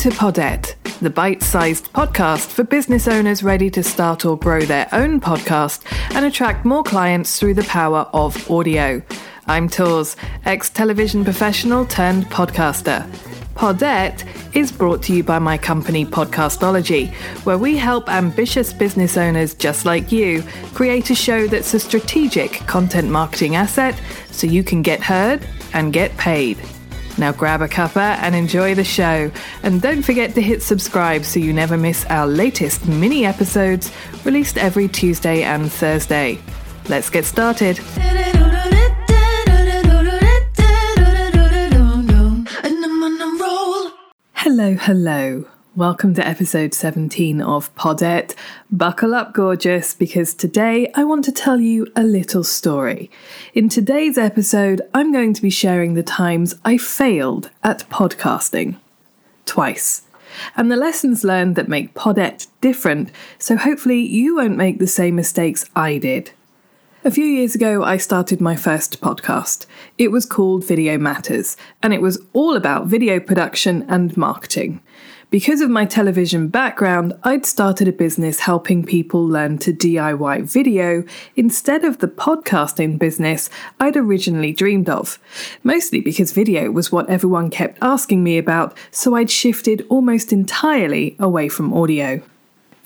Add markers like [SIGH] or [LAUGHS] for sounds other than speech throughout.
to Podette, the bite sized podcast for business owners ready to start or grow their own podcast and attract more clients through the power of audio. I'm Tors, ex television professional turned podcaster. Podette is brought to you by my company Podcastology, where we help ambitious business owners just like you create a show that's a strategic content marketing asset so you can get heard and get paid. Now grab a cuppa and enjoy the show. And don't forget to hit subscribe so you never miss our latest mini episodes released every Tuesday and Thursday. Let's get started. Hello, hello. Welcome to episode 17 of Podette. Buckle up, gorgeous, because today I want to tell you a little story. In today's episode, I'm going to be sharing the times I failed at podcasting. Twice. And the lessons learned that make Podette different, so hopefully you won't make the same mistakes I did. A few years ago, I started my first podcast. It was called Video Matters, and it was all about video production and marketing. Because of my television background, I'd started a business helping people learn to DIY video instead of the podcasting business I'd originally dreamed of. Mostly because video was what everyone kept asking me about, so I'd shifted almost entirely away from audio.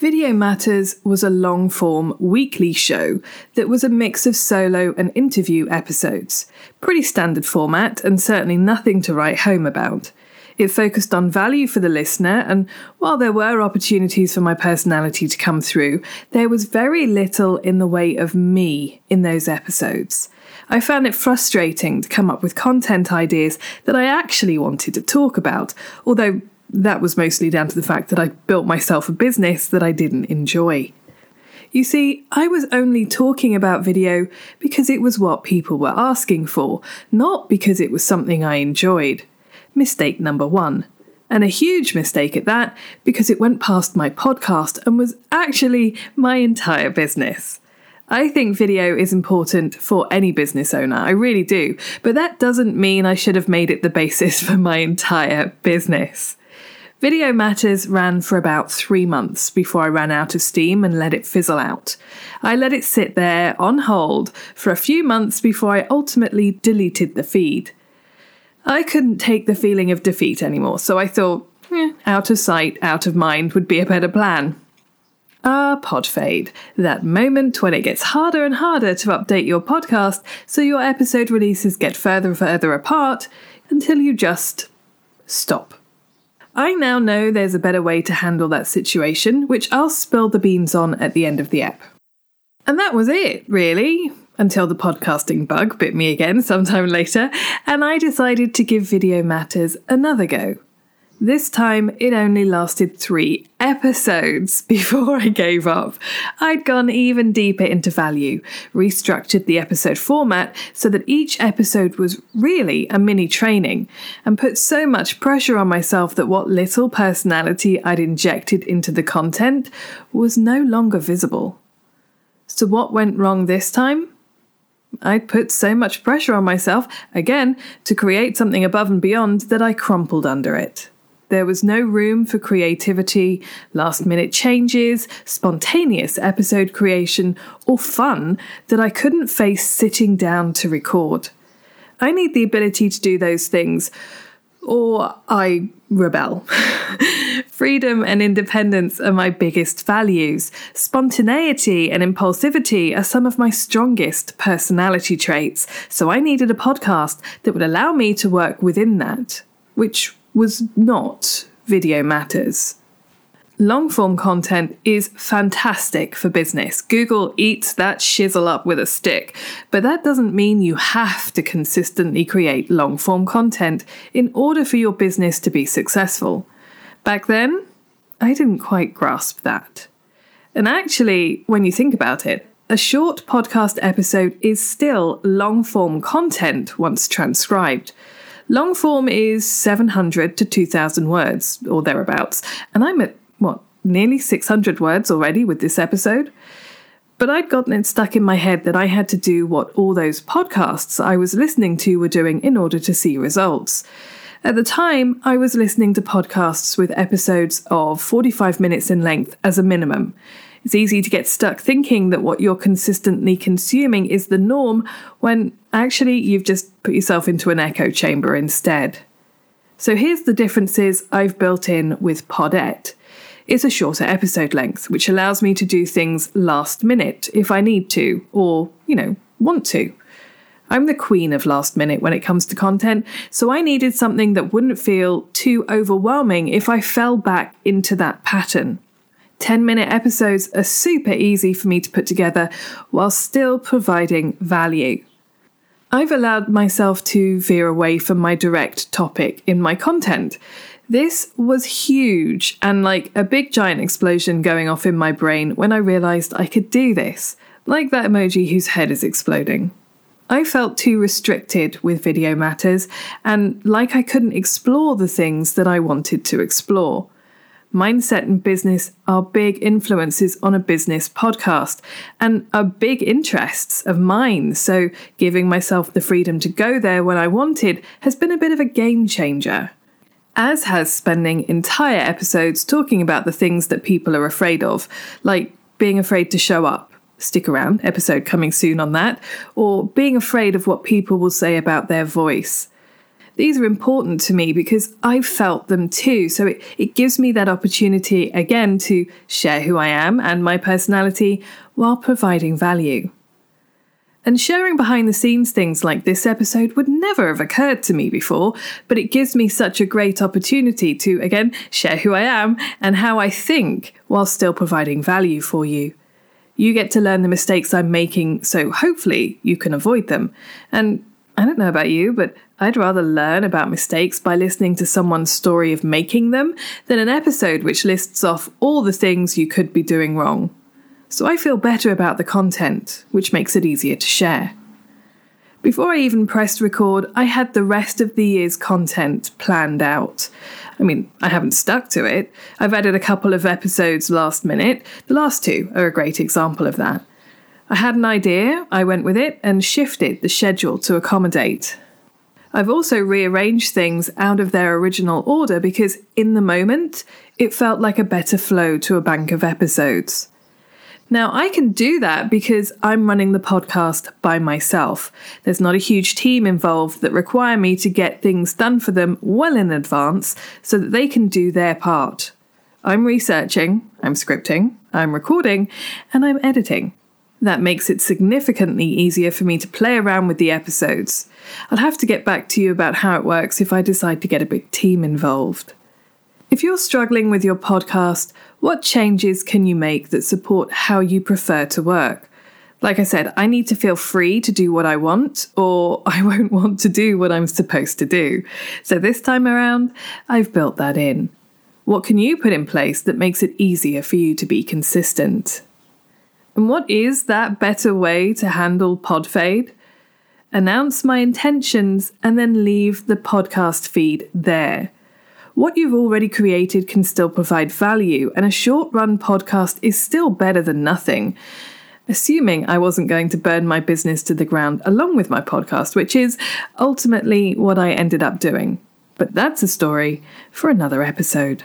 Video Matters was a long form weekly show that was a mix of solo and interview episodes. Pretty standard format, and certainly nothing to write home about. It focused on value for the listener, and while there were opportunities for my personality to come through, there was very little in the way of me in those episodes. I found it frustrating to come up with content ideas that I actually wanted to talk about, although that was mostly down to the fact that I built myself a business that I didn't enjoy. You see, I was only talking about video because it was what people were asking for, not because it was something I enjoyed. Mistake number one. And a huge mistake at that, because it went past my podcast and was actually my entire business. I think video is important for any business owner, I really do, but that doesn't mean I should have made it the basis [LAUGHS] for my entire business. Video Matters ran for about three months before I ran out of steam and let it fizzle out. I let it sit there on hold for a few months before I ultimately deleted the feed. I couldn't take the feeling of defeat anymore, so I thought, eh, out of sight, out of mind would be a better plan. Ah, pod fade. That moment when it gets harder and harder to update your podcast so your episode releases get further and further apart until you just stop. I now know there's a better way to handle that situation, which I'll spill the beans on at the end of the app. And that was it, really, until the podcasting bug bit me again sometime later, and I decided to give Video Matters another go. This time, it only lasted three episodes [LAUGHS] before I gave up. I'd gone even deeper into value, restructured the episode format so that each episode was really a mini training, and put so much pressure on myself that what little personality I'd injected into the content was no longer visible. So, what went wrong this time? I'd put so much pressure on myself, again, to create something above and beyond that I crumpled under it. There was no room for creativity, last minute changes, spontaneous episode creation, or fun that I couldn't face sitting down to record. I need the ability to do those things, or I rebel. [LAUGHS] Freedom and independence are my biggest values. Spontaneity and impulsivity are some of my strongest personality traits, so I needed a podcast that would allow me to work within that, which was not Video Matters. Long form content is fantastic for business. Google eats that shizzle up with a stick, but that doesn't mean you have to consistently create long form content in order for your business to be successful. Back then, I didn't quite grasp that. And actually, when you think about it, a short podcast episode is still long form content once transcribed. Long form is 700 to 2000 words or thereabouts, and I'm at what, nearly 600 words already with this episode? But I'd gotten it stuck in my head that I had to do what all those podcasts I was listening to were doing in order to see results. At the time, I was listening to podcasts with episodes of 45 minutes in length as a minimum. It's easy to get stuck thinking that what you're consistently consuming is the norm when actually you've just put yourself into an echo chamber instead. So here's the differences I've built in with Podette. It's a shorter episode length, which allows me to do things last minute if I need to, or, you know, want to. I'm the queen of last minute when it comes to content, so I needed something that wouldn't feel too overwhelming if I fell back into that pattern. 10 minute episodes are super easy for me to put together while still providing value. I've allowed myself to veer away from my direct topic in my content. This was huge and like a big giant explosion going off in my brain when I realised I could do this, like that emoji whose head is exploding. I felt too restricted with video matters and like I couldn't explore the things that I wanted to explore. Mindset and business are big influences on a business podcast and are big interests of mine. So, giving myself the freedom to go there when I wanted has been a bit of a game changer. As has spending entire episodes talking about the things that people are afraid of, like being afraid to show up stick around, episode coming soon on that, or being afraid of what people will say about their voice. These are important to me because I've felt them too. So it, it gives me that opportunity again to share who I am and my personality while providing value. And sharing behind the scenes things like this episode would never have occurred to me before, but it gives me such a great opportunity to, again, share who I am and how I think while still providing value for you. You get to learn the mistakes I'm making, so hopefully you can avoid them. And I don't know about you, but I'd rather learn about mistakes by listening to someone's story of making them than an episode which lists off all the things you could be doing wrong. So I feel better about the content, which makes it easier to share. Before I even pressed record, I had the rest of the year's content planned out. I mean, I haven't stuck to it. I've added a couple of episodes last minute. The last two are a great example of that. I had an idea, I went with it, and shifted the schedule to accommodate. I've also rearranged things out of their original order because, in the moment, it felt like a better flow to a bank of episodes. Now, I can do that because I'm running the podcast by myself. There's not a huge team involved that require me to get things done for them well in advance so that they can do their part. I'm researching, I'm scripting, I'm recording, and I'm editing. That makes it significantly easier for me to play around with the episodes. I'll have to get back to you about how it works if I decide to get a big team involved. If you're struggling with your podcast, what changes can you make that support how you prefer to work? Like I said, I need to feel free to do what I want, or [LAUGHS] I won't want to do what I'm supposed to do. So this time around, I've built that in. What can you put in place that makes it easier for you to be consistent? And what is that better way to handle pod fade? Announce my intentions and then leave the podcast feed there. What you've already created can still provide value, and a short run podcast is still better than nothing. Assuming I wasn't going to burn my business to the ground along with my podcast, which is ultimately what I ended up doing. But that's a story for another episode.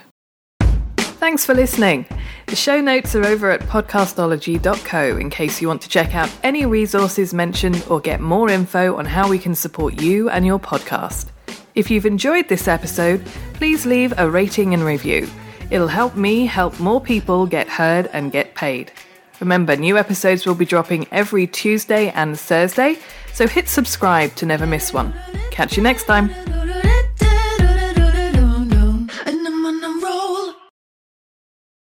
Thanks for listening. The show notes are over at podcastology.co in case you want to check out any resources mentioned or get more info on how we can support you and your podcast. If you've enjoyed this episode, please leave a rating and review. It'll help me help more people get heard and get paid. Remember, new episodes will be dropping every Tuesday and Thursday, so hit subscribe to never miss one. Catch you next time.